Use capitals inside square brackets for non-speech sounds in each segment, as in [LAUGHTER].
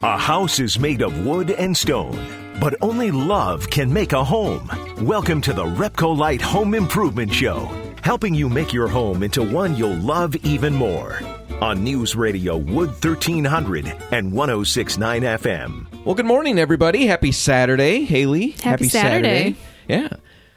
A house is made of wood and stone, but only love can make a home. Welcome to the Repcolite Home Improvement Show, helping you make your home into one you'll love even more. On News Radio Wood 1300 and 1069 FM. Well, good morning, everybody. Happy Saturday, Haley. Happy Saturday. Yeah.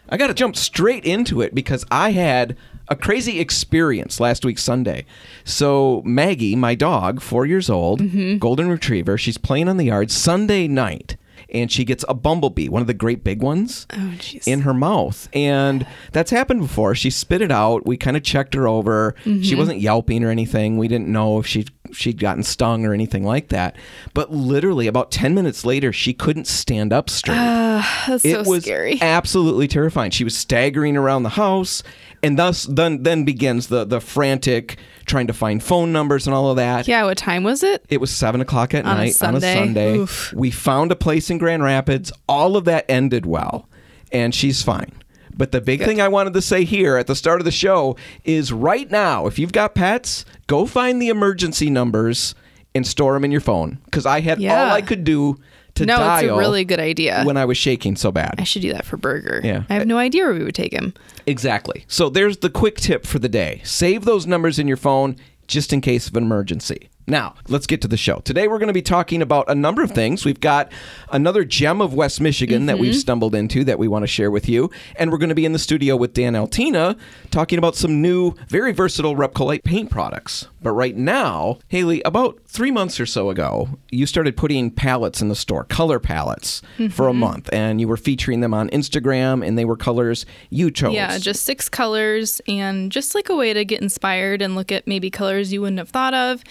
I got to jump straight into it because I had a crazy experience last week, Sunday. So, Maggie, my dog, four years old, Mm-hmm. golden retriever, she's playing on the yard Sunday night. And she gets a bumblebee, one of the great big ones, Oh, in her mouth. And that's happened before. She spit it out. We kind of checked her over. Mm-hmm. She wasn't yelping or anything. We didn't know if she she'd gotten stung or anything like that. But literally about 10 minutes later, she couldn't stand up straight ah, That's it so was scary. absolutely terrifying. She was staggering around the house, and thus then then begins the the frantic trying to find phone numbers and all of that. yeah, what time was it? It was seven o'clock at On a night on a Sunday? Sunday. Oof. We found a place in Grand Rapids. All of that ended well, and she's fine. But the big thing I wanted to say here at the start of the show is right now, if you've got pets, go find the emergency numbers and store them in your phone. Because I had Yeah. all I could do to no, dial it's a really good idea. when I was shaking so bad. I should do that for Burger. Yeah. I have no idea where we would take him. Exactly. So there's the quick tip for the day. Save those numbers in your phone just in case of an emergency. Now, let's get to the show. Today we're going to be talking about a number of things. We've got another gem of West Michigan that we've mm-hmm. stumbled into that we want to share with you. And we're going to be in the studio with Dan Altina talking about some new, very versatile Repcolite paint products. But right now, Haley, about three months or so ago, you started putting palettes in the store, color palettes, for a mm-hmm. month. And you were featuring them on Instagram, and they were colors you chose. Yeah, just six colors and just like a way to get inspired and look at maybe colors you wouldn't have thought of.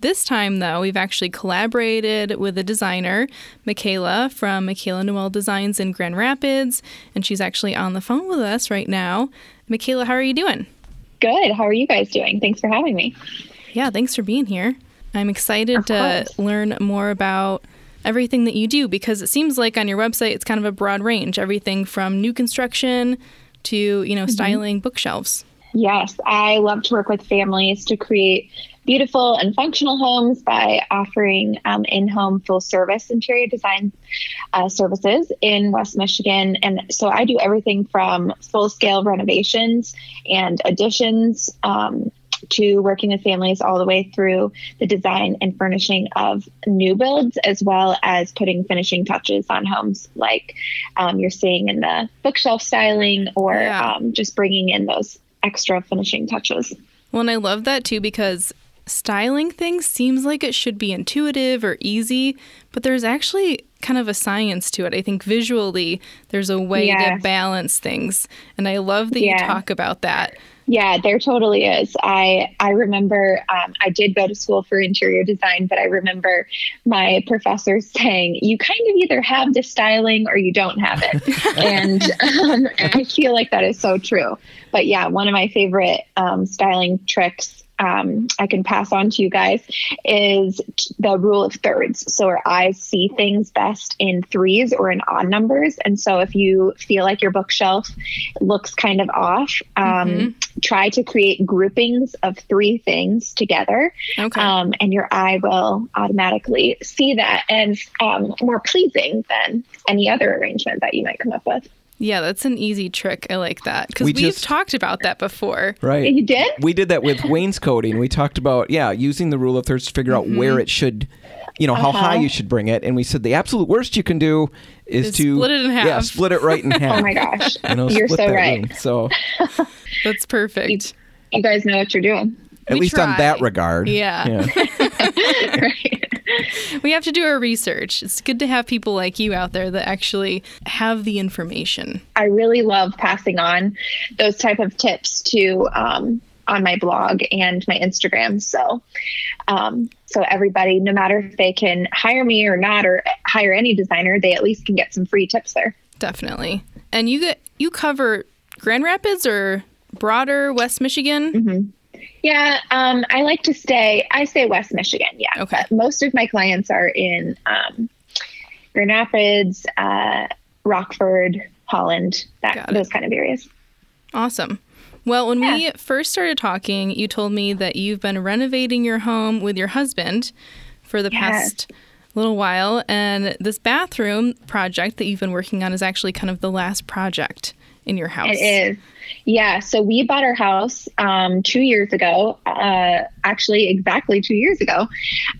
This time, though, we've actually collaborated with a designer, Michaela from Michaela Noel Designs in Grand Rapids, and she's actually on the phone with us right now. Michaela, how are you doing? Good. How are you guys doing? Thanks for having me. Yeah, thanks for being here. I'm excited to learn more about everything that you do because it seems like on your website it's kind of a broad range, everything from new construction to, you know, mm-hmm. styling bookshelves. Yes, I love to work with families to create beautiful and functional homes by offering um, in home full service interior design uh, services in West Michigan. And so I do everything from full scale renovations and additions. Um, to working with families all the way through the design and furnishing of new builds, as well as putting finishing touches on homes like um, you're seeing in the bookshelf styling or Yeah. um, just bringing in those extra finishing touches. Well, and I love that too because styling things seems like it should be intuitive or easy, but there's actually kind of a science to it. I think visually there's a way to balance things. And I love that you talk about that. Yeah, there totally is. I I remember um, I did go to school for interior design, but I remember my professor [LAUGHS] saying, "You kind of either have the styling or you don't have it," [LAUGHS] and, um, and I feel like that is so true. But yeah, one of my favorite um, styling tricks um, I can pass on to you guys is the rule of thirds. So our eyes see things best in threes or in odd numbers, and so if you feel like your bookshelf looks kind of off, um, try to create groupings of three things together, Okay. um, and your eye will automatically see that and um, more pleasing than any other arrangement that you might come up with. Yeah, that's an easy trick. I like that because We we have just- talked about that before. Right. You did? We did that with wainscoting. We talked about, yeah, using the rule of thirds to figure out where it should, you know, how high Uh-huh. you should bring it. And we said the absolute worst you can do is, Is to split it in half. Yeah, split it right in [LAUGHS] half. Oh my gosh, You know, you're so right. room. So That's perfect. You guys know what you're doing. At We least on that regard. Yeah. right. [LAUGHS] [LAUGHS] We have to do our research. It's good to have people like you out there that actually have the information. I really love passing on those type of tips to um, on my blog and my Instagram. So, um, so everybody, no matter if they can hire me or not, or hire any designer, they at least can get some free tips there. Definitely. And you get you cover Grand Rapids or broader West Michigan? Yeah, um, I like to stay. I say West Michigan. Yeah. Okay. Most of my clients are in um, Grand Rapids, uh, Rockford, Holland, that those kind of areas. Awesome. Well, when we first started talking, you told me that you've been renovating your home with your husband for the past little while, and this bathroom project that you've been working on is actually kind of the last project in your house. It is. Yeah. So we bought our house um, two years ago, uh, actually, exactly two years ago.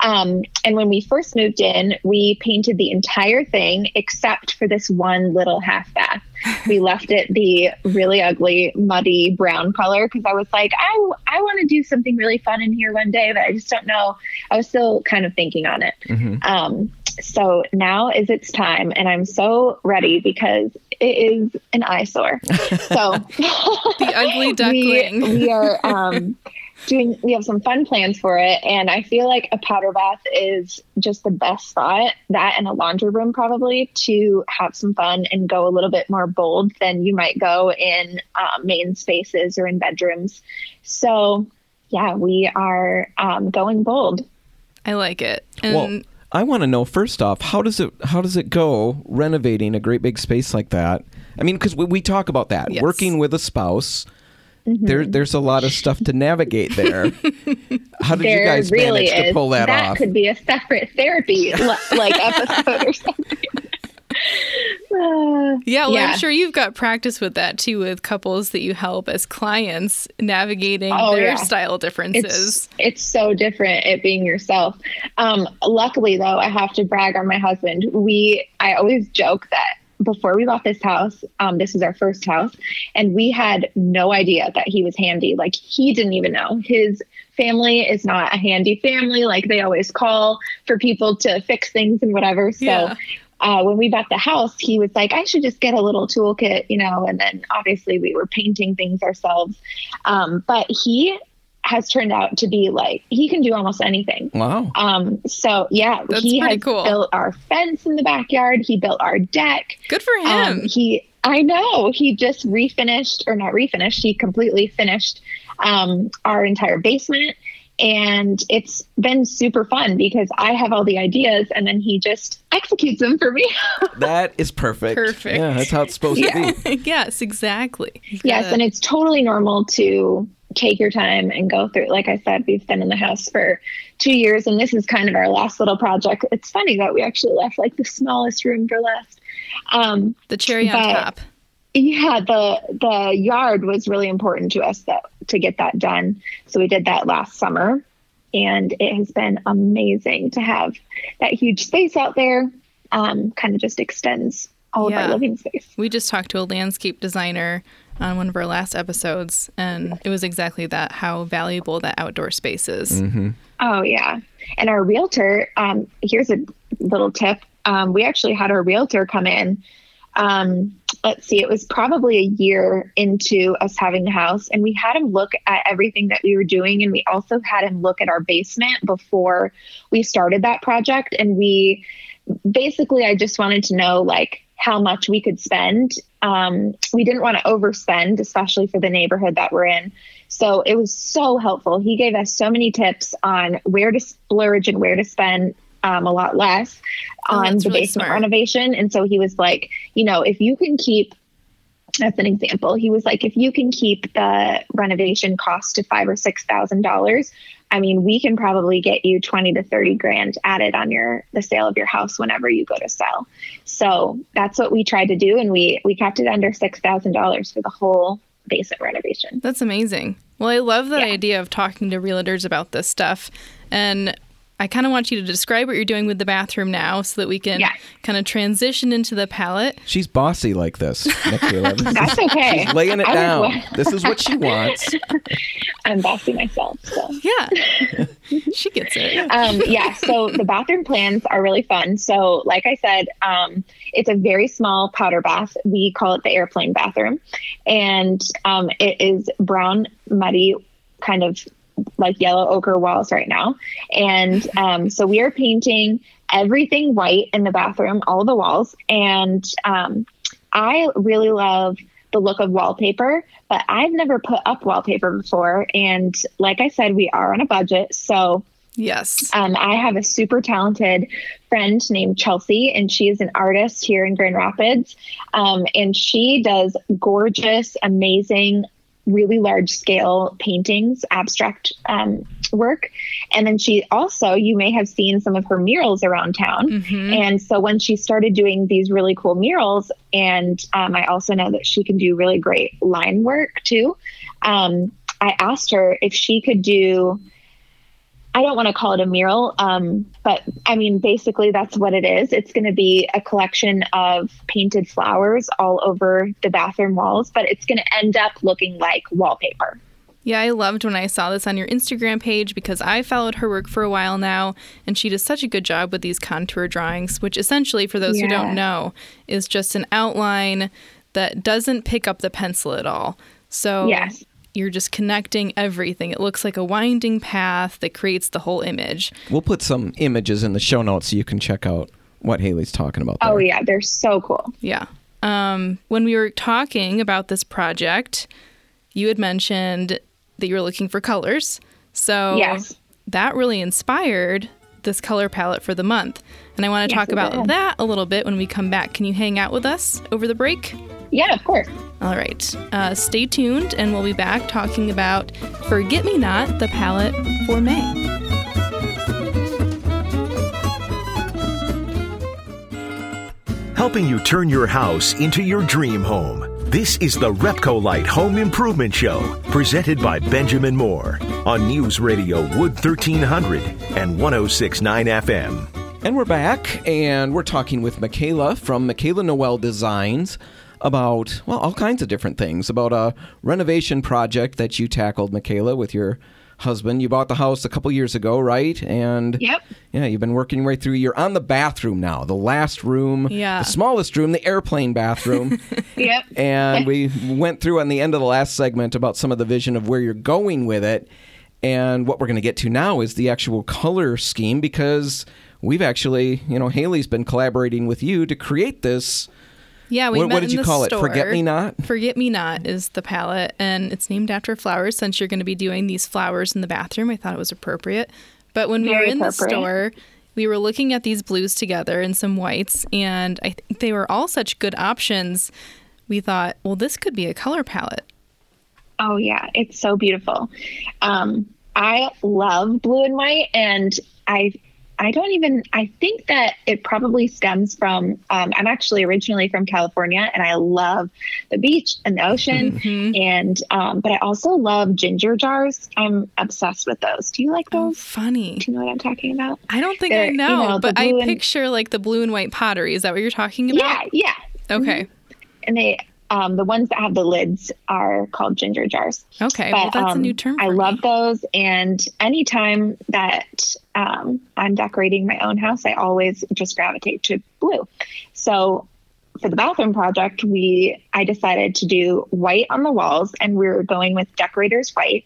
Um, and when we first moved in, we painted the entire thing except for this one little half bath. We [LAUGHS] left it the really ugly, muddy brown color because I was like, I, I want to do something really fun in here one day, but I just don't know. I was still kind of thinking on it. Mm-hmm. Um, so now is its time, and I'm so ready because it is an eyesore. So [LAUGHS] the ugly [LAUGHS] duckling. we, we are um, doing. We have some fun plans for it, and I feel like a powder bath is just the best spot. That and a laundry room probably to have some fun and go a little bit more bold than you might go in uh, main spaces or in bedrooms. So yeah, we are um, going bold. I like it. And well, I want to know first off, how does it how does it go renovating a great big space like that? I mean, because we, we, talk about that yes. working with a spouse. Mm-hmm. There, there's a lot of stuff to navigate there. [LAUGHS] How did there you guys really manage is. to pull that, that off? That could be a separate therapy like episode or [LAUGHS] something. Uh, [LAUGHS] yeah, well, yeah. I'm sure you've got practice with that too, with couples that you help as clients navigating oh, their yeah. style differences. It's, it's, so different it being yourself. Um, luckily, though, I have to brag on my husband. We, I always joke that before we bought this house, um, this was our first house, and we had no idea that he was handy. Like he didn't even know his family is not a handy family. Like they always call for people to fix things and whatever. So yeah uh, when we bought the house, he was like, I should just get a little toolkit, you know, and then obviously we were painting things ourselves. Um, but he has turned out to be like, he can do almost anything. Wow. Um, so yeah, That's he has cool. built our fence in the backyard. He built our deck. Good for um, him. Um, he, I know he just refinished or not refinished. He completely finished um, our entire basement and it's been super fun because I have all the ideas and then he just executes them for me. [LAUGHS] that is perfect. Perfect. Yeah, that's how it's supposed yeah. to be. [LAUGHS] yes, exactly. Yes, and it's totally normal to take your time and go through. Like I said, we've been in the house for two years and this is kind of our last little project. It's funny that we actually left like the smallest room for last. Um, the cherry on top yeah the the yard was really important to us that to get that done. So we did that last summer and it has been amazing to have that huge space out there um, kind of just extends all yeah. of our living space. We just talked to a landscape designer on one of our last episodes and it was exactly that how valuable that outdoor space is. Mm-hmm. oh yeah. And our realtor um, here's a little tip. Um, we actually had our realtor come in um, let's see, it was probably a year into us having the house, and we had him look at everything that we were doing, and we also had him look at our basement before we started that project. And we basically, I just wanted to know like how much we could spend. Um, we didn't want to overspend, especially for the neighborhood that we're in. So it was so helpful. He gave us so many tips on where to splurge and where to spend um, a lot less oh, on the really basement smart. renovation. And so he was like, you know, if you can keep that's an example. He was like, if you can keep the renovation cost to five or six thousand dollars, I mean, we can probably get you twenty to thirty grand added on your the sale of your house whenever you go to sell. So that's what we tried to do, and we we kept it under six thousand dollars for the whole basement renovation. That's amazing. Well, I love that yeah. idea of talking to realtors about this stuff. And I kind of want you to describe what you're doing with the bathroom now so that we can yeah. kind of transition into the palette. She's bossy like this. [LAUGHS] That's okay. She's laying it down. this is what she wants. [LAUGHS] I'm bossy myself. So. Yeah. [LAUGHS] she gets it. Um, yeah. So the bathroom plans are really fun. So, like I said, um, it's a very small powder bath. We call it the airplane bathroom. And um, it is brown, muddy, kind of like yellow ochre walls right now. And um, so we are painting everything white in the bathroom, all the walls. And um, I really love the look of wallpaper, but I've never put up wallpaper before. And like I said, we are on a budget. So Yes. Um, I have a super talented friend named Chelsea, and she is an artist here in Grand Rapids. Um, and she does gorgeous, amazing really large scale paintings, abstract um, work. And then she also, you may have seen some of her murals around town. Mm-hmm. And so when she started doing these really cool murals, and um, I also know that she can do really great line work too. Um, I asked her if she could do I don't want to call it a mural, um, but I mean, basically, that's what it is. It's going to be a collection of painted flowers all over the bathroom walls, but it's going to end up looking like wallpaper. Yeah, I loved when I saw this on your Instagram page because I followed her work for a while now, and she does such a good job with these contour drawings, which essentially, for those who don't know, is just an outline that doesn't pick up the pencil at all. So Yes. You're just connecting everything. It looks like a winding path that creates the whole image. We'll put some images in the show notes so you can check out what Haley's talking about. There. Oh, yeah, they're so cool. Yeah. Um, when we were talking about this project, you had mentioned that you were looking for colors. So Yes. that really inspired this color palette for the month. And I want to Yes, talk about did. that a little bit when we come back. Can you hang out with us over the break? Yeah, of course. All right. Uh, stay tuned, and we'll be back talking about Forget Me Not, the palette for May. helping you turn your house into your dream home. This is the Repcolite Home Improvement Show, presented by Benjamin Moore on News Radio Wood 1300 and 1069 FM. And we're back, and we're talking with Michaela from Michaela Noel Designs about, well, all kinds of different things. About a renovation project that you tackled, Michaela, with your husband. You bought the house a couple years ago, right? And Yep. yeah, you've been working your way through. You're on the bathroom now, the last room, Yeah. the smallest room, the airplane bathroom. [LAUGHS] Yep. and [LAUGHS] we went through on the end of the last segment about some of the vision of where you're going with it. And what we're going to get to now is the actual color scheme because we've actually, you know, Haley's been collaborating with you to create this. Yeah, we What- met what did in you the call it? store. Forget Me Not? Forget Me Not is the palette, and it's named after flowers. Since you're going to be doing these flowers in the bathroom, I thought it was appropriate. But when we were in the store, we were looking at these blues together and some whites, and I think they were all such good options. We thought, well, this could be a color palette. Oh yeah, it's so beautiful. Um, I love blue and white, and I I don't even I think that it probably stems from um, I'm actually originally from California, and I love the beach and the ocean, and um, but I also love ginger jars. I'm obsessed with those. Do you like Oh, those? funny. Do you know what I'm talking about? I don't think I They're, you know, know, but I and- picture like the blue and white pottery. Is that what you're talking about? yeah. Yeah. Okay. And they um, the ones that have the lids are called ginger jars. Okay. well, that's a um, new term. For I me. love those. And anytime that um, I'm decorating my own house, I always just gravitate to blue. So for the bathroom project, we I decided to do white on the walls, and we were going with decorators white.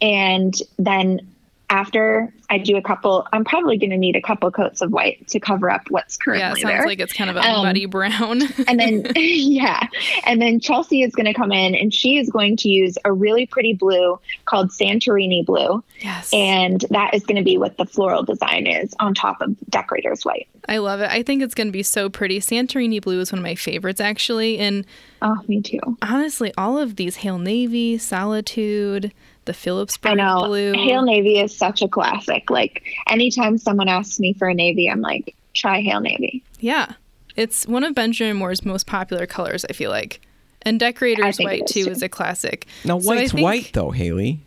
And then after I do a couple, I'm probably going to need a couple coats of white to cover up what's currently. there. Yeah, sounds there like it's kind of a Um, muddy brown. [LAUGHS] and then [LAUGHS] [LAUGHS] yeah and then chelsea is going to come in and she is going to use a really pretty blue called santorini blue yes. and that is going to be what the floral design is on top of decorator's white I love it. I think it's going to be so pretty. Santorini blue is one of my favorites, actually. And oh me too honestly, all of these Hale Navy, Solitude, the Phillipsburg i know blue. hale navy is such a classic like anytime someone asks me for a navy i'm like try hale navy yeah. It's one of Benjamin Moore's most popular colors, I feel like. And Decorator's White, is, too, too. is a classic. Now, So I white's think- white, though, Haley,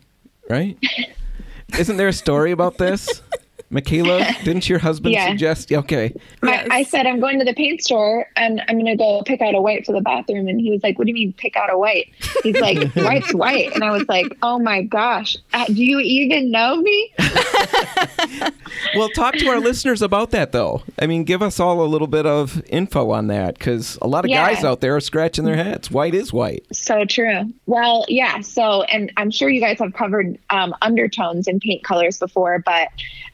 right? [LAUGHS] Isn't there a story about this? Michaela, [LAUGHS] didn't your husband Yeah. suggest? Okay. My, Yes. I said I'm going to the paint store and I'm going to go pick out a white for the bathroom, and he was like, "What do you mean pick out a white?" He's like, [LAUGHS] "White's white," and I was like, "Oh my gosh, uh, do you even know me?" Well, talk to our listeners about that, though. I mean, give us all a little bit of info on that because a lot of Yeah. guys out there are scratching their heads. White is white. So true. Well, yeah. So, and I'm sure you guys have covered um, undertones in paint colors before, but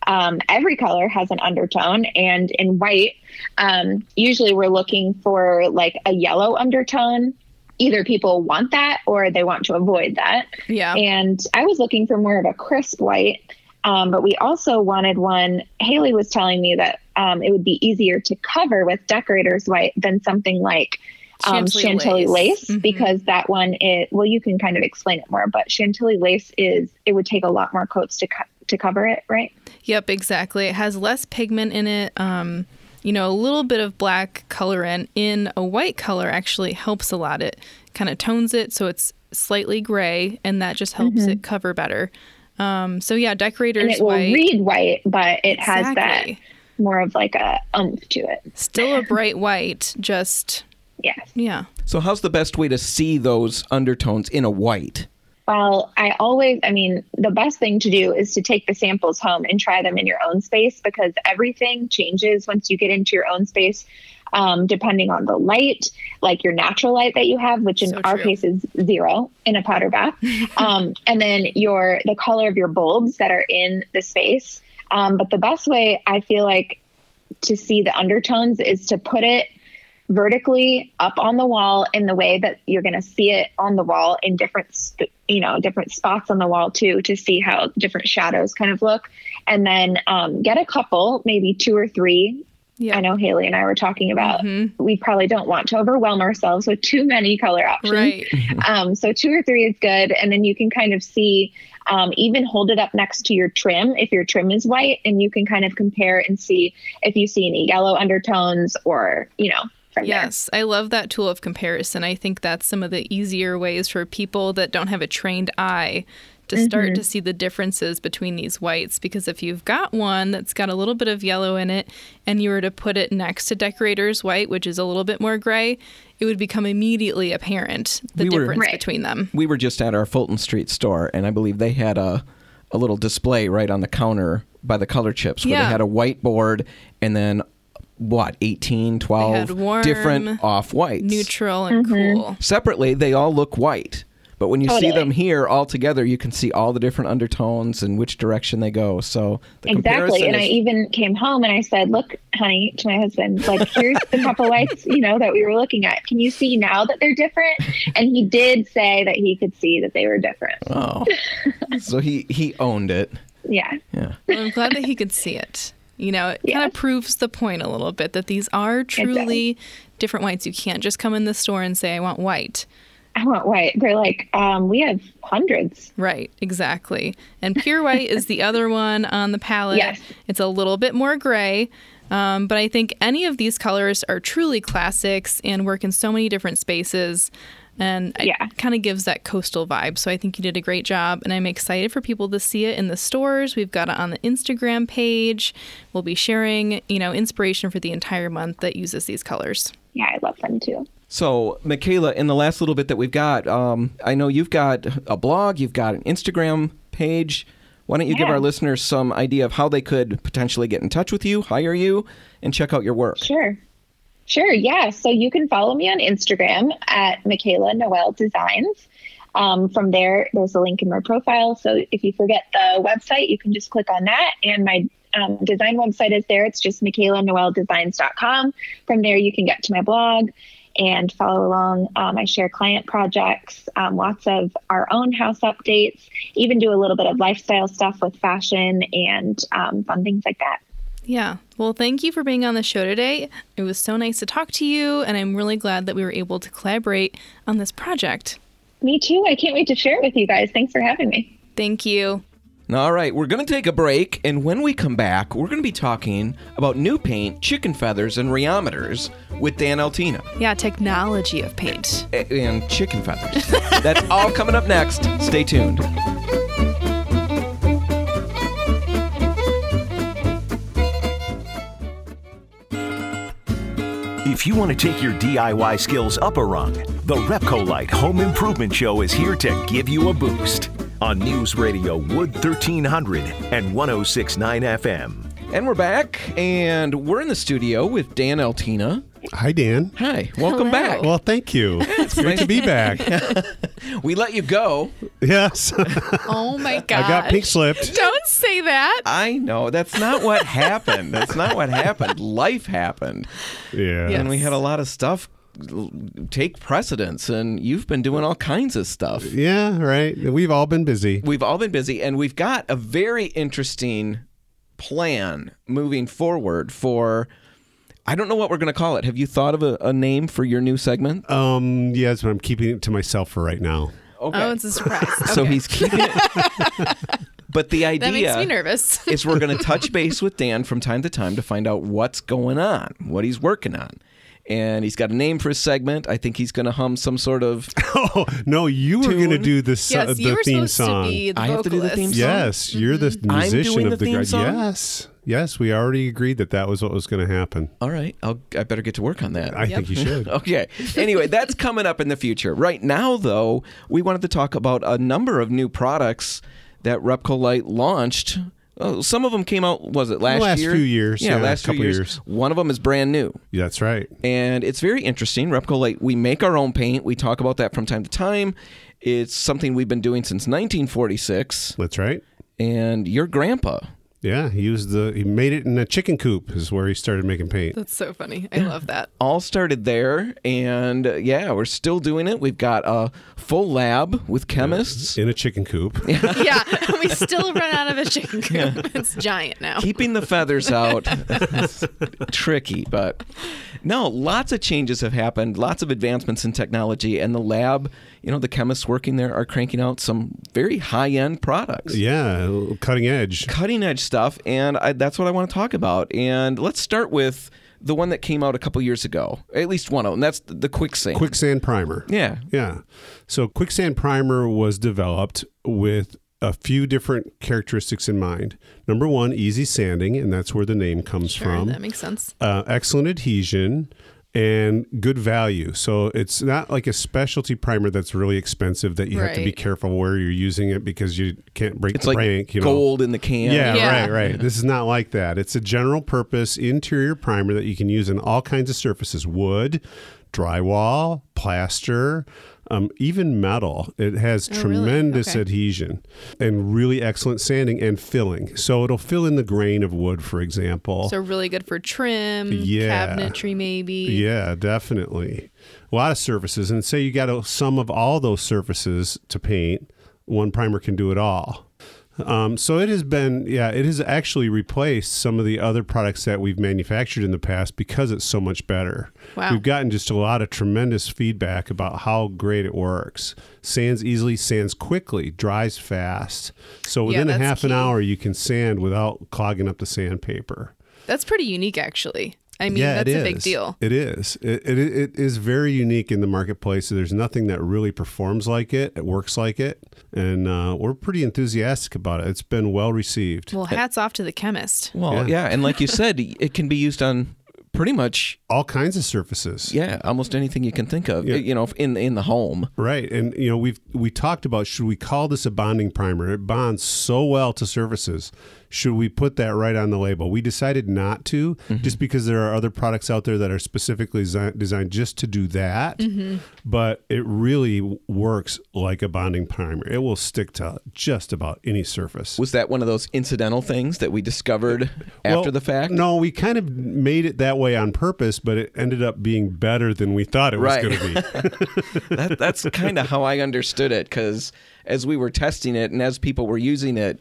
um, every color has an undertone. And in white, um, usually we're looking for like a yellow undertone. Either people want that or they want to avoid that. Yeah. And I was looking for more of a crisp white. Um, but we also wanted one. Haley was telling me that um, it would be easier to cover with decorator's white than something like um, Chantilly Chantilly lace. lace, Mhm. because that one is well, you can kind of explain it more. But Chantilly lace is it would take a lot more coats to cut to cover it, right? Yep, exactly. It has less pigment in it. Um, you know, a little bit of black color in in a white color actually helps a lot. It kind of tones it so it's slightly gray, and that just helps it cover better. Um, so yeah, decorators Mm-hmm. And it will white. read white, but it has that more of like a umph to it. Still a bright white, just Yes. yeah. So, how's the best way to see those undertones in a white? Well, I always, I mean, the best thing to do is to take the samples home and try them in your own space because everything changes once you get into your own space, um, depending on the light, like your natural light that you have, which in So our true. case is zero in a powder bath, [LAUGHS] um, and then your the color of your bulbs that are in the space. Um, but the best way I feel like to see the undertones is to put it vertically up on the wall in the way that you're going to see it on the wall in different sp- you know different spots on the wall too to see how different shadows kind of look. And then um, get a couple maybe two or three. Yeah. i know haley and i were talking about we probably don't want to overwhelm ourselves with too many color options. Right. [LAUGHS] um, so two or three is good. And then you can kind of see um, even hold it up next to your trim if your trim is white and you can kind of compare and see if you see any yellow undertones or you know from there. Yes, I love that tool of comparison. I think that's some of the easier ways for people that don't have a trained eye to start mm-hmm. to see the differences between these whites. Because if you've got one that's got a little bit of yellow in it and you were to put it next to decorator's white, which is a little bit more gray, it would become immediately apparent the We were- difference Right. between them. We were just at our Fulton Street store, and I believe they had a, a little display right on the counter by the color chips where Yeah. they had a whiteboard and then what 18 12 had warm, different off whites Neutral and mm-hmm. cool. separately they all look white but when you oh, see them here all together you can see all the different undertones and which direction they go so the Exactly. comparison And I even came home and I said, Look, honey, to my husband, like, here's the couple whites, you know, that we were looking at. Can you see now that they're different? And he did say that he could see that they were different. oh [LAUGHS] so he he owned it Yeah. yeah Well, I'm glad that he could see it. You know, it kind of proves the point a little bit that these are truly different whites. You can't just come in the store and say, I want white. I want white. They're like, um, we have hundreds. Right, exactly. And pure white is the other [LAUGHS] one on the palette. Yes. It's a little bit more gray. Um, but I think any of these colors are truly classics and work in so many different spaces. And it Yeah. kind of gives that coastal vibe. So I think you did a great job. And I'm excited for people to see it in the stores. We've got it on the Instagram page. We'll be sharing, you know, inspiration for the entire month that uses these colors. Yeah, I love them too. So, Michaela, in the last little bit that we've got, um, I know you've got a blog, you've got an Instagram page. Why don't you give our listeners some idea of how they could potentially get in touch with you, hire you, and check out your work? Sure. Sure. Yeah. So you can follow me on Instagram at Michaela Noel Designs. Um, from there, there's a link in my profile. So if you forget the website, you can just click on that. And my um, design website is there. It's just michaelanoeldesigns.com. From there, you can get to my blog and follow along. Um, I share client projects, um, lots of our own house updates, even do a little bit of lifestyle stuff with fashion and um, fun things like that. Yeah. Well, thank you for being on the show today. It was so nice to talk to you, and I'm really glad that we were able to collaborate on this project. Me too. I can't wait to share it with you guys. Thanks for having me. Thank you. All right, we're going to take a break, and when we come back, we're going to be talking about new paint, chicken feathers, and rheometers with Dan Altina Yeah, technology of paint. A- and chicken feathers. [LAUGHS] That's all coming up next. Stay tuned. If you want to take your DIY skills up a rung, the Repcolite Home Improvement Show is here to give you a boost on News Radio Wood 1300 and 1069 FM. And we're back, and we're in the studio with Dan Altina. Hi, Dan. Hi, welcome Hello. back. Well, thank you. It's great to be back. [LAUGHS] We let you go. Yes. [LAUGHS] Oh my god. I got pink slipped. Don't say that. I know that's not what happened. That's not what happened. Life happened, Yeah. Yeah. and we had a lot of stuff take precedence. And you've been doing all kinds of stuff. Yeah, right. We've all been busy. We've all been busy, and we've got a very interesting plan moving forward for. I don't know what we're going to call it. Have you thought of a, a name for your new segment? Um, yes, but I'm keeping it to myself for right now. Okay. Oh, it's a surprise. [LAUGHS] So Okay. he's keeping it. [LAUGHS] But the idea That makes me nervous. is we're going [LAUGHS] to touch base with Dan from time to time to find out what's going on, what he's working on. And he's got a name for his segment. I think he's going to hum some sort of. Oh no, you were going to do the yes, you the were theme supposed song. to be the I have to do the theme song? Yes, you're the I'm musician doing of the the theme group. song? Yes, yes, we already agreed that that was what was going to happen. All right, I'll, I better get to work on that. I think you should. [LAUGHS] Okay. Anyway, that's coming up in the future. Right now, though, we wanted to talk about a number of new products that Repcolite launched. Oh, some of them came out. Was it last, last year? few years, yeah, last few couple years. years. One of them is brand new, Yeah, That's right. and it's very interesting. Repcolite. We make our own paint. We talk about that from time to time. It's something we've been doing since 1946. That's right. And your grandpa Yeah, he used the he made it in a chicken coop is where he started making paint. That's so funny. I love that. all started there, and uh, yeah, we're still doing it. We've got a full lab with chemists. In a chicken coop. yeah, [LAUGHS] we still run out of a chicken. It's giant now. keeping the feathers out It's tricky but no lots of changes have happened lots of advancements in technology and the lab you know the chemists working there are cranking out some very high-end products Yeah, cutting edge. cutting edge stuff and I, that's what i want to talk about and let's start with the one that came out a couple years ago at least one of them that's the quicksand Quicksand primer. yeah Yeah. So quicksand primer was developed with a few different characteristics in mind. Number one, easy sanding, and that's where the name comes Sure, from. that makes sense. uh, excellent adhesion and good value. So it's not like a specialty primer that's really expensive that you have to be careful where you're using it because you can't break it's the like bank. You know. gold in the can Yeah, Yeah. right, right. [LAUGHS] This is not like that. It's a general purpose interior primer that you can use in all kinds of surfaces wood, drywall, plaster, um, even metal. It has Oh, really? tremendous Okay. adhesion and really excellent sanding and filling. So it'll fill in the grain of wood, for example. So really good for trim, Yeah. cabinetry, maybe. Yeah, definitely. A lot of surfaces. And say you got a sum of all those surfaces to paint, one primer can do it all. Um, so it has been, yeah, it has actually replaced some of the other products that we've manufactured in the past because it's so much better. Wow. We've gotten just a lot of tremendous feedback about how great it works. Sands easily, sands quickly, dries fast. So Yeah, within a that's half an hour, you can sand without clogging up the sandpaper. That's pretty unique, actually. I mean, yeah, that's it a big deal. It is. It, it, it is very unique in the marketplace. There's nothing that really performs like it. It works like it, and uh, we're pretty enthusiastic about it. It's been well received. Well, hats off to the chemist. well Yeah. yeah and like you said it can be used on pretty much All kinds of surfaces. Yeah, almost anything you can think of. Yeah. You know, in in the home. Right, and you know we've we talked about should we call this a bonding primer? It bonds so well to surfaces. Should we put that right on the label? We decided not to, Mm-hmm. just because there are other products out there that are specifically desi- designed just to do that. Mm-hmm. But it really works like a bonding primer. It will stick to just about any surface. Was that one of those incidental things that we discovered after the fact? No, we kind of made it that way on purpose, but it ended up being better than we thought it was going to be. [LAUGHS] That, that's kind of how I understood it because as we were testing it and as people were using it,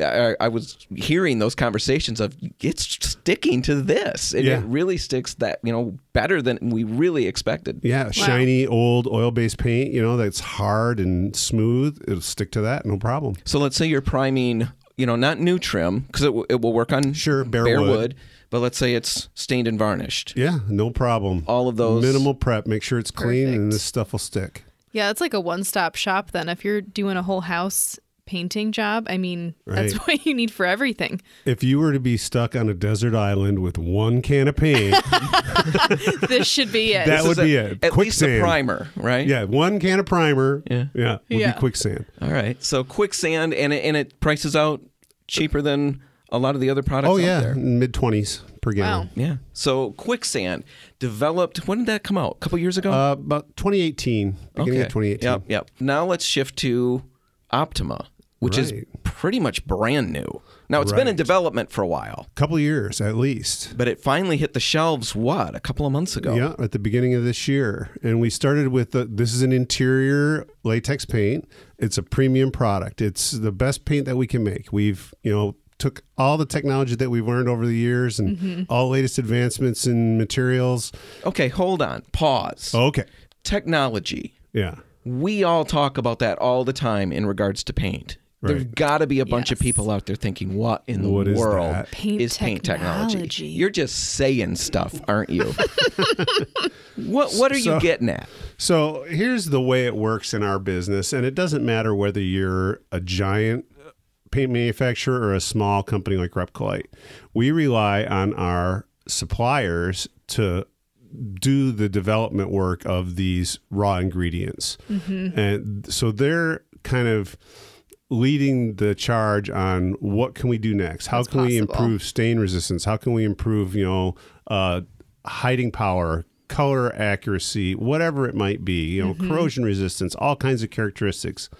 I, I was hearing those conversations of it's sticking to this. And Yeah. It really sticks that, you know, better than we really expected. Yeah, shiny old oil-based paint, you know, that's hard and smooth. It'll stick to that, no problem. So let's say you're priming, you know, not new trim because it, w- it will work on Sure, bare wood. but let's say it's stained and varnished. Yeah, no problem. All of those- minimal prep. Make sure it's clean, and this stuff will stick. Yeah, it's like a one-stop shop. Then, if you're doing a whole house painting job, I mean, that's what [LAUGHS] you need for everything. If you were to be stuck on a desert island with one can of paint, [LAUGHS] this should be it. That This would is be a- it. At least a primer, right? yeah, one can of primer, Yeah. yeah, would Yeah. be quicksand. All right. So quicksand, and it, and it prices out cheaper than a lot of the other products Oh out yeah, there. mid twenties per gallon. Wow. Yeah. So quicksand developed. When did that come out? A couple years ago. Uh, about 2018, beginning of 2018. Yep. Yep. Now let's shift to Optima, which is pretty much brand new. Now it's been in development for a while, a couple years at least. but it finally hit the shelves. What? A couple of months ago. Yeah, at the beginning of this year. And we started with the, this is an interior latex paint. It's a premium product. It's the best paint that we can make. We've, you know, took all the technology that we've learned over the years and mm-hmm. all the latest advancements in materials. Okay. Hold on. Pause. Okay. Technology. Yeah. We all talk about that all the time in regards to paint. There's Right. got to be a bunch of people out there thinking, "What in the What is world that? Paint is paint technology?" technology. You're just saying stuff, aren't you? [LAUGHS] what What are you getting at? So here's the way it works in our business, and it doesn't matter whether you're a giant paint manufacturer or a small company like Repcolite. We rely on our suppliers to do the development work of these raw ingredients, mm-hmm. and so they're kind of leading the charge on what can we do next? How What's can we improve stain resistance? How can we improve you know uh, hiding power color accuracy whatever it might be you know corrosion resistance all kinds of characteristics.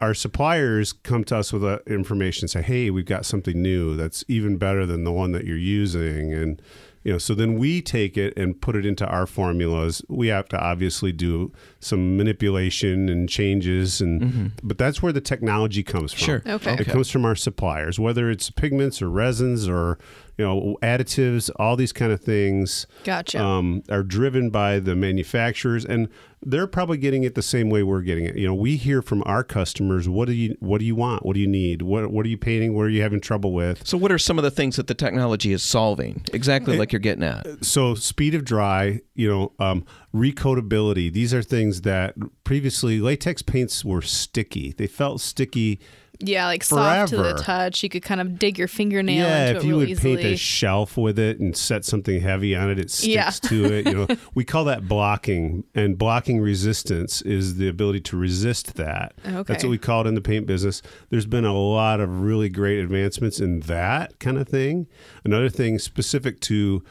Our suppliers come to us with uh, information and say hey we've got something new that's even better than the one that you're using. And you know so then we take it and put it into our formulas we have to obviously do some manipulation and changes and but that's where the technology comes from Sure. Okay. it comes from our suppliers whether it's pigments or resins or you know additives all these kind of things Gotcha. um, are driven by the manufacturers, and they're probably getting it the same way we're getting it. You know, we hear from our customers, "What do you What do you want? What do you need? What What are you painting? What are you having trouble with?" So, what are some of the things that the technology is solving? Exactly like you're getting at. So, speed of dry, you know, um, recoatability. These are things that previously latex paints were sticky. They felt sticky. Yeah, like soft to the touch. You could kind of dig your fingernail yeah, into if it you would paint easily. a shelf with it and set something heavy on it, it sticks Yeah. to it. You know, [LAUGHS] we call that blocking, and blocking resistance is the ability to resist that. Okay. That's what we call it in the paint business. There's been a lot of really great advancements in that kind of thing. Another thing specific to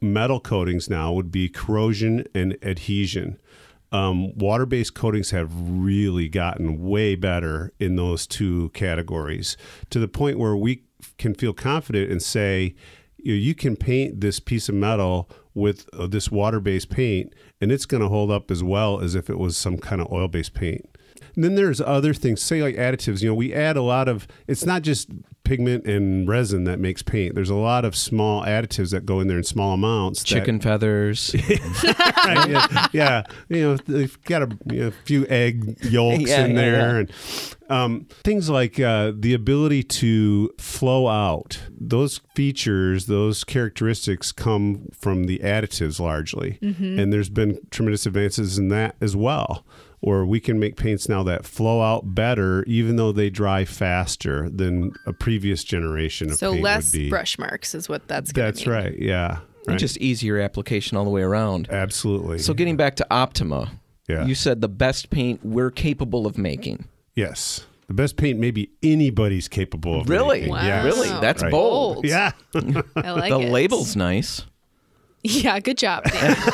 metal coatings now would be corrosion and adhesion. Um, water-based coatings have really gotten way better in those two categories to the point where we can feel confident and say you, know, you can paint this piece of metal with uh, this water-based paint and it's going to hold up as well as if it was some kind of oil-based paint. And then there's other things say like additives. You know we add a lot of it's not just pigment and resin that makes paint there's a lot of small additives that go in there in small amounts that- Chicken feathers. [LAUGHS] Right, yeah, yeah, you know, they've got a, you know, few egg yolks Yeah, in yeah, there, yeah. and um, things like uh, the ability to flow out. Those features, those characteristics, come from the additives largely, and there's been tremendous advances in that as well. Or we can make paints now that flow out better, even though they dry faster than a previous generation of so paint less would be. brush marks is what that's going That's right. Yeah. And Right. just easier application all the way around. Absolutely. So, getting back to Optima, Yeah. you said the best paint we're capable of making. Yes. The best paint maybe anybody's capable of Really? making. Wow. Yes. Really? That's Right. bold. Yeah. [LAUGHS] I [LAUGHS] like it. the it. label's nice. Yeah, good job, Dan. [LAUGHS]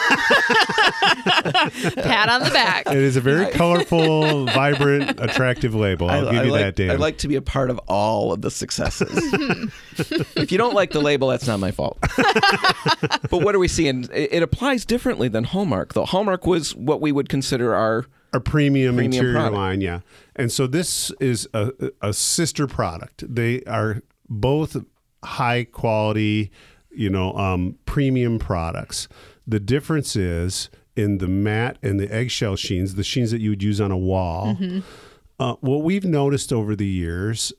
Pat on the back. it is a very colorful, vibrant, attractive label. I'll give you like, that, Dan. I'd like to be a part of all of the successes. [LAUGHS] if you don't like the label, that's not my fault. [LAUGHS] but what are we seeing? It, it applies differently than Hallmark, though. Hallmark was what we would consider our. a premium, Premium interior product. line, yeah. And so this is a, a sister product. They are both high quality, you know, um, premium products. The difference is in the matte and the eggshell sheens, the sheens that you would use on a wall. Uh, what we've noticed over the years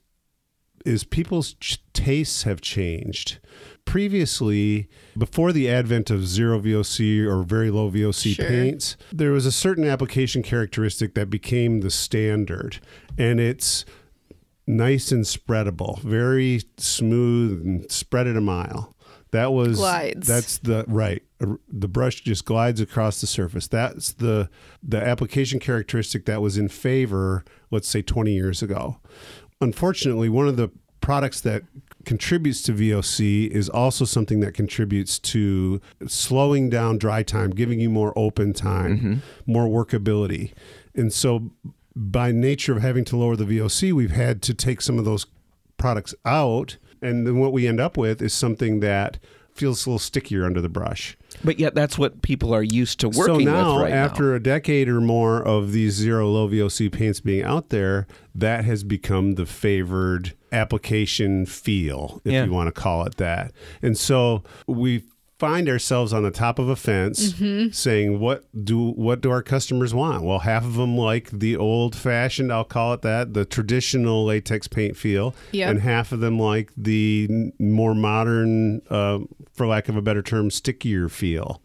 is people's ch- tastes have changed. Previously, before the advent of zero VOC or very low VOC Sure. paints, there was a certain application characteristic that became the standard, and it's nice and spreadable, very smooth and spread it a mile. That was Glides. That's the right. The brush just glides across the surface. That's the the application characteristic that was in favor, let's say 20 years ago. Unfortunately, one of the products that contributes to VOC is also something that contributes to slowing down dry time, giving you more open time, mm-hmm. more workability. And so by nature of having to lower the VOC, we've had to take some of those products out and then what we end up with is something that feels a little stickier under the brush. But yet, that's what people are used to so working now, with right after now. After a decade or more of these zero low VOC paints being out there, that has become the favored application feel, if Yeah. you want to call it that. And so we find ourselves on the top of a fence Mm-hmm. saying what do what do our customers want well half of them like the old fashioned i'll call it that the traditional latex paint feel Yep. and half of them like the more modern uh, for lack of a better term stickier feel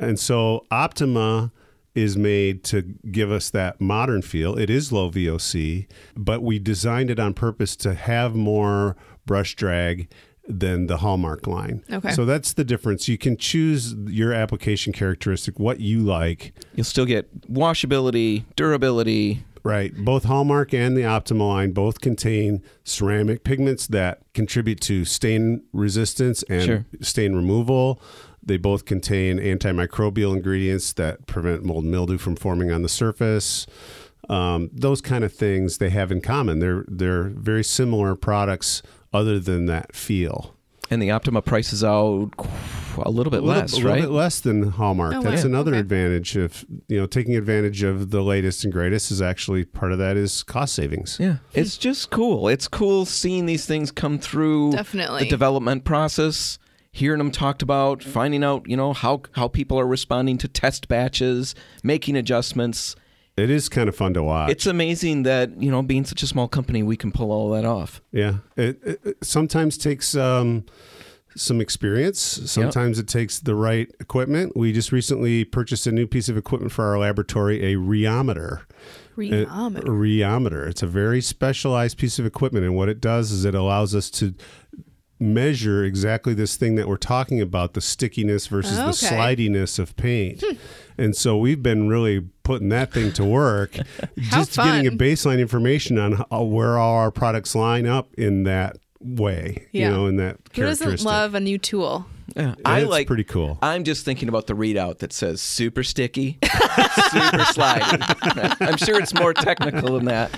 and so optima is made to give us that modern feel. It is low VOC, but we designed it on purpose to have more brush drag than the Hallmark line. Okay. So that's the difference. You can choose your application characteristic, what you like. You'll still get washability, durability. Right. Both Hallmark and the Optima line both contain ceramic pigments that contribute to stain resistance and Sure. stain removal. They both contain antimicrobial ingredients that prevent mold and mildew from forming on the surface. Um, those kind of things they have in common. They're they're very similar products, other than that feel. And the Optima prices out a little bit a little, less, a little bit less than Hallmark. Oh, That's wow. another Okay. advantage of you know taking advantage of the latest and greatest. Is actually part of that is cost savings. Yeah, it's just cool. It's cool seeing these things come through Definitely. the development process, hearing them talked about, finding out, you know, how how people are responding to test batches, making adjustments. It is kind of fun to watch. It's amazing that, you know, being such a small company, we can pull all that off. Yeah, it, it, it sometimes takes um, some experience. Sometimes it takes the right equipment. We just recently purchased a new piece of equipment for our laboratory, a rheometer. A Rheometer. rheometer. It's a very specialized piece of equipment, and what it does is it allows us to measure exactly this thing that we're talking about the stickiness versus the slidiness of paint. And so we've been really putting that thing to work, [LAUGHS] just getting a baseline information on how, where all our products line up in that way, Yeah. you know, in that Who doesn't love a new tool? Yeah, I I it's like pretty cool. I'm just thinking about the readout that says super sticky, [LAUGHS] super slidey. [LAUGHS] I'm sure it's more technical than that.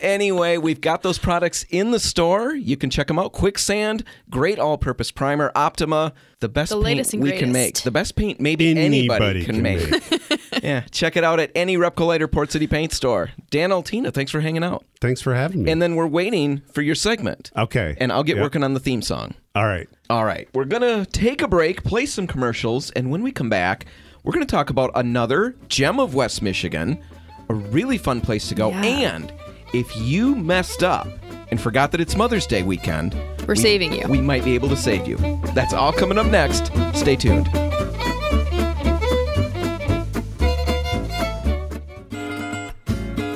Anyway, we've got those products in the store. You can check them out. Quicksand, great all-purpose primer. Optima, the best The paint latest and we can make. The best paint maybe anybody, Anybody can, can make. [LAUGHS] yeah, check it out at any Repcolite or Port City Paint store. Dan Altina, thanks for hanging out. Thanks for having me. And then we're waiting for your segment. okay. And I'll get Yep. working on the theme song. All right. All right, we're going to take a break, play some commercials, and when we come back, we're going to talk about another gem of West Michigan, a really fun place to go. Yeah. And if you messed up and forgot that it's Mother's Day weekend, We're we- saving you. We might be able to save you. That's all coming up next. Stay tuned.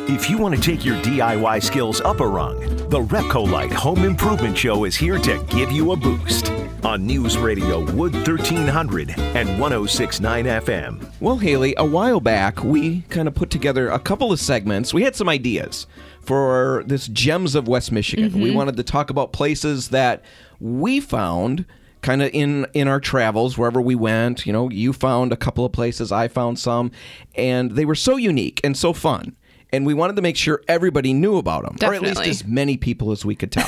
If you want to take your DIY skills up a rung, the Repcolite Home Improvement Show is here to give you a boost on News Radio Wood 1300 and 1069 FM. Well, Haley, a while back, we kind of put together a couple of segments. We had some ideas for this Gems of West Michigan. We mm-hmm. wanted to talk about places that we found kind of in in our travels wherever we went you know you found a couple of places i found some and they were so unique and so fun and we wanted to make sure everybody knew about them or at least as many people as we could tell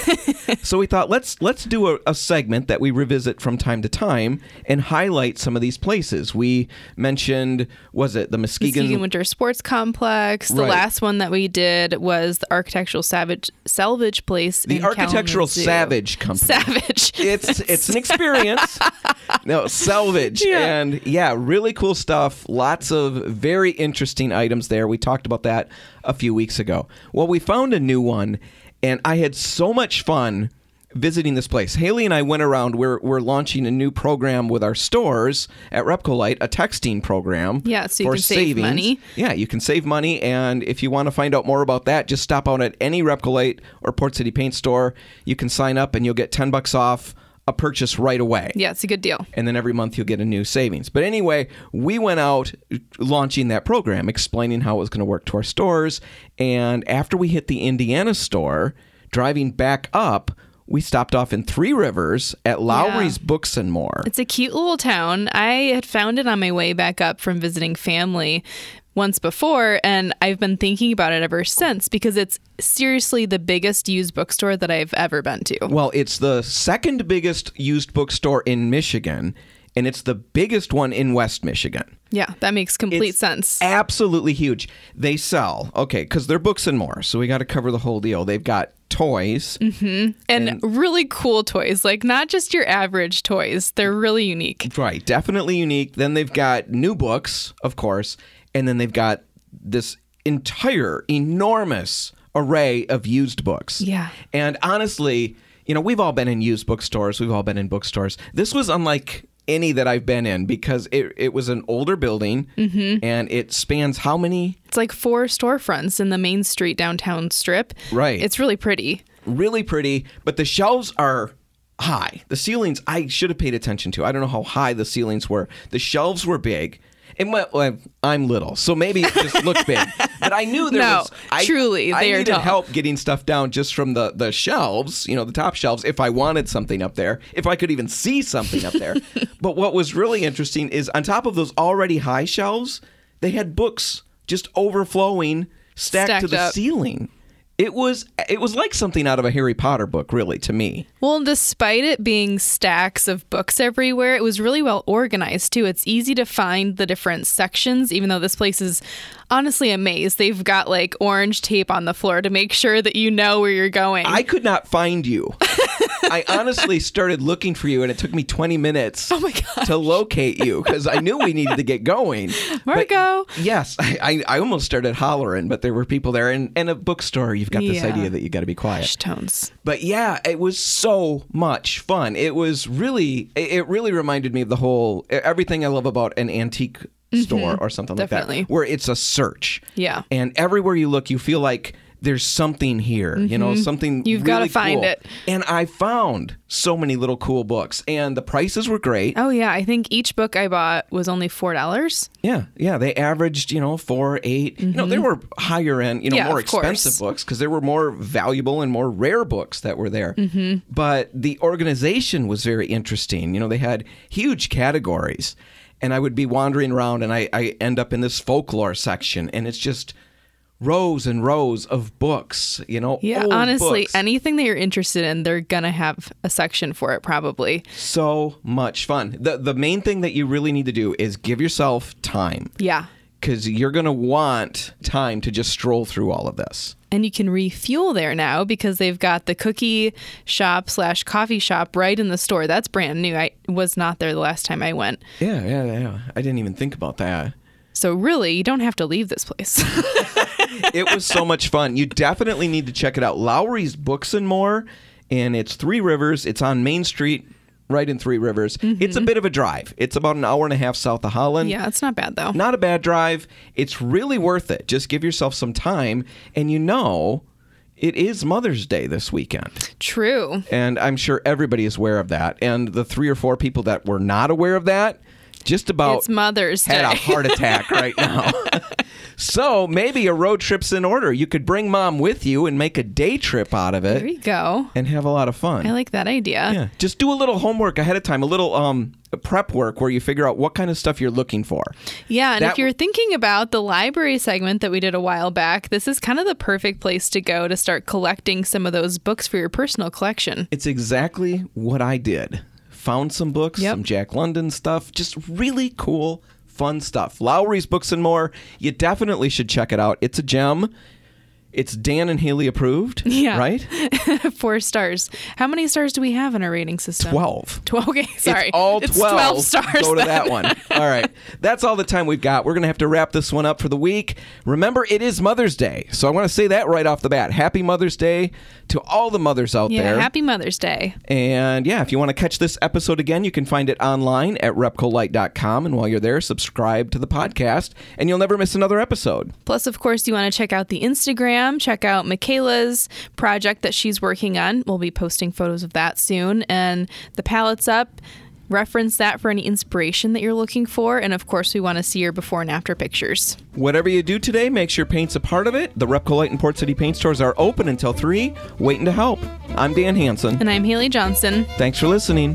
so we thought let's let's do a, a segment that we revisit from time to time and highlight some of these places we mentioned was it the muskegon, Muskegon Winter Sports Complex. The Right. last one that we did was the Architectural Savage Salvage Place. the architectural Kalamazoo. savage company Savage. it's [LAUGHS] it's an experience. no, salvage. Yeah. And yeah, really cool stuff. Lots of very interesting items there. We talked about that a few weeks ago. Well, we found a new one and I had so much fun visiting this place. Haley and I went around. We're we're launching a new program with our stores at Repcolite, a texting program. Yeah, so you for can save money. Yeah, you can save money, and if you want to find out more about that, just stop out at any Repcolite or Port City Paint store. You can sign up, and you'll get ten bucks off a purchase right away. yeah, it's a good deal. And then every month you'll get a new savings. But anyway, we went out launching that program, explaining how it was going to work to our stores. And after we hit the Indiana store, driving back up, we stopped off in Three Rivers at Lowry's Books and More. It's a cute little town. I had found it on my way back up from visiting family once before, and I've been thinking about it ever since because it's seriously the biggest used bookstore that I've ever been to. Well, it's the second biggest used bookstore in Michigan. and it's the biggest one in West Michigan. Yeah, that makes complete It's sense. Absolutely huge. They sell, okay, because they're books and more. So we got to cover the whole deal. They've got toys. Mm-hmm. and, really cool toys, like not just your average toys. They're really unique. Right, definitely unique. Then they've got new books, of course, and then they've got this entire enormous array of used books. Yeah. And honestly, you know, we've all been in used bookstores, we've all been in bookstores. This was unlike any that I've been in because it, it was an older building mm-hmm. and it spans how many? It's like four storefronts in the Main Street downtown strip. Right. It's really pretty. really pretty, but the shelves are high. The ceilings, I should have paid attention to. I don't know how high the ceilings were. The shelves were big. And well, well, I'm little, so maybe it just looked big. [LAUGHS] But I knew there No, was. I, truly, I they are needed help getting stuff down just from the the shelves, you know, the top shelves. If I wanted something up there, if I could even see something up there. [LAUGHS] but what was really interesting is on top of those already high shelves, they had books just overflowing, stacked, to the up. ceiling. It was it was like something out of a Harry Potter book, really, to me. Well, despite it being stacks of books everywhere, it was really well organized too. It's easy to find the different sections, even though this place is honestly a maze. They've got like orange tape on the floor to make sure that you know where you're going. I could not find you. [LAUGHS] I honestly started looking for you, and it took me 20 minutes Oh my gosh. to locate you because I knew we needed to get going. [LAUGHS] But Marco. yes, I, I, I almost started hollering, but there were people there. And, and a bookstore, you've got this Yeah. idea that you got to be quiet. Tones. But yeah, it was so much fun. It was really, it really reminded me of the whole everything I love about an antique store or something like Mm-hmm. That, where it's a search. Yeah. And everywhere you look, you feel like there's something here, you know, something Mm-hmm. You've gotta find cool. it. And I found so many little cool books, and the prices were great. Oh yeah, I think each book I bought was only four dollars. Yeah, yeah, they averaged, you know, four, 8 You know, there were higher end, you know, Mm-hmm. Yeah, more of course. expensive books because there were more valuable and more rare books that were there. Mm-hmm. But the organization was very interesting. You know, they had huge categories, and I would be wandering around, and I, I end up in this folklore section, and it's just rows and rows of books. You know, Yeah, honestly, books. anything that you're interested in, they're gonna have a section for it probably. so much fun. the The main thing that you really need to do is give yourself time. Yeah. because you're going to want time to just stroll through all of this. And you can refuel there now because they've got the cookie shop slash coffee shop right in the store. That's brand new. I was not there the last time I went. Yeah, yeah, yeah. I didn't even think about that. So really, you don't have to leave this place. [LAUGHS] It was so much fun. You definitely need to check it out. Lowry's Books and More, and it's Three Rivers. It's on Main Street, right in Three Rivers. Mm-hmm. It's a bit of a drive. It's about an hour and a half south of Holland. yeah, it's not bad though. Not a bad drive. It's really worth it. Just give yourself some time, and you know, it is Mother's Day this weekend. True. And I'm sure everybody is aware of that. And the three or four people that were not aware of that, just about It's Mother's Day. had a heart attack [LAUGHS] right now. so maybe a road trip's in order. You could bring mom with you and make a day trip out of it. there you go. and have a lot of fun. I like that idea. yeah, just do a little homework ahead of time, a little um prep work where you figure out what kind of stuff you're looking for. Yeah, and That if you're thinking about the library segment that we did a while back, this is kind of the perfect place to go to start collecting some of those books for your personal collection. It's exactly what I did. Found some books, Yep. some Jack London stuff, just really cool, fun stuff. Lowry's Books and More. You definitely should check it out. It's a gem. It's Dan and Haley approved. [LAUGHS] Yeah. Right? [LAUGHS] Four stars. How many stars do we have in our rating system? 12. 12. Okay, sorry. It's all 12. It's 12 stars. Go to then. that one. [LAUGHS] All right. That's all the time we've got. We're going to have to wrap this one up for the week. Remember, it is Mother's Day. So I want to say that right off the bat. Happy Mother's Day to all the mothers out Yeah, there. happy Mother's Day. And yeah, if you want to catch this episode again, you can find it online at repcolite.com. And while you're there, subscribe to the podcast, and you'll never miss another episode. Plus, of course, you want to check out the Instagram, check out Michaela's project that she's working on. We'll be posting photos of that soon. And the palette's up. Reference that for any inspiration that you're looking for. And of course, we want to see your before and after pictures. Whatever you do today, make sure paint's a part of it. The Repcolite and Port City paint stores are open until 3, waiting to help. I'm Dan Hanson. And I'm Haley Johnson. Thanks for listening.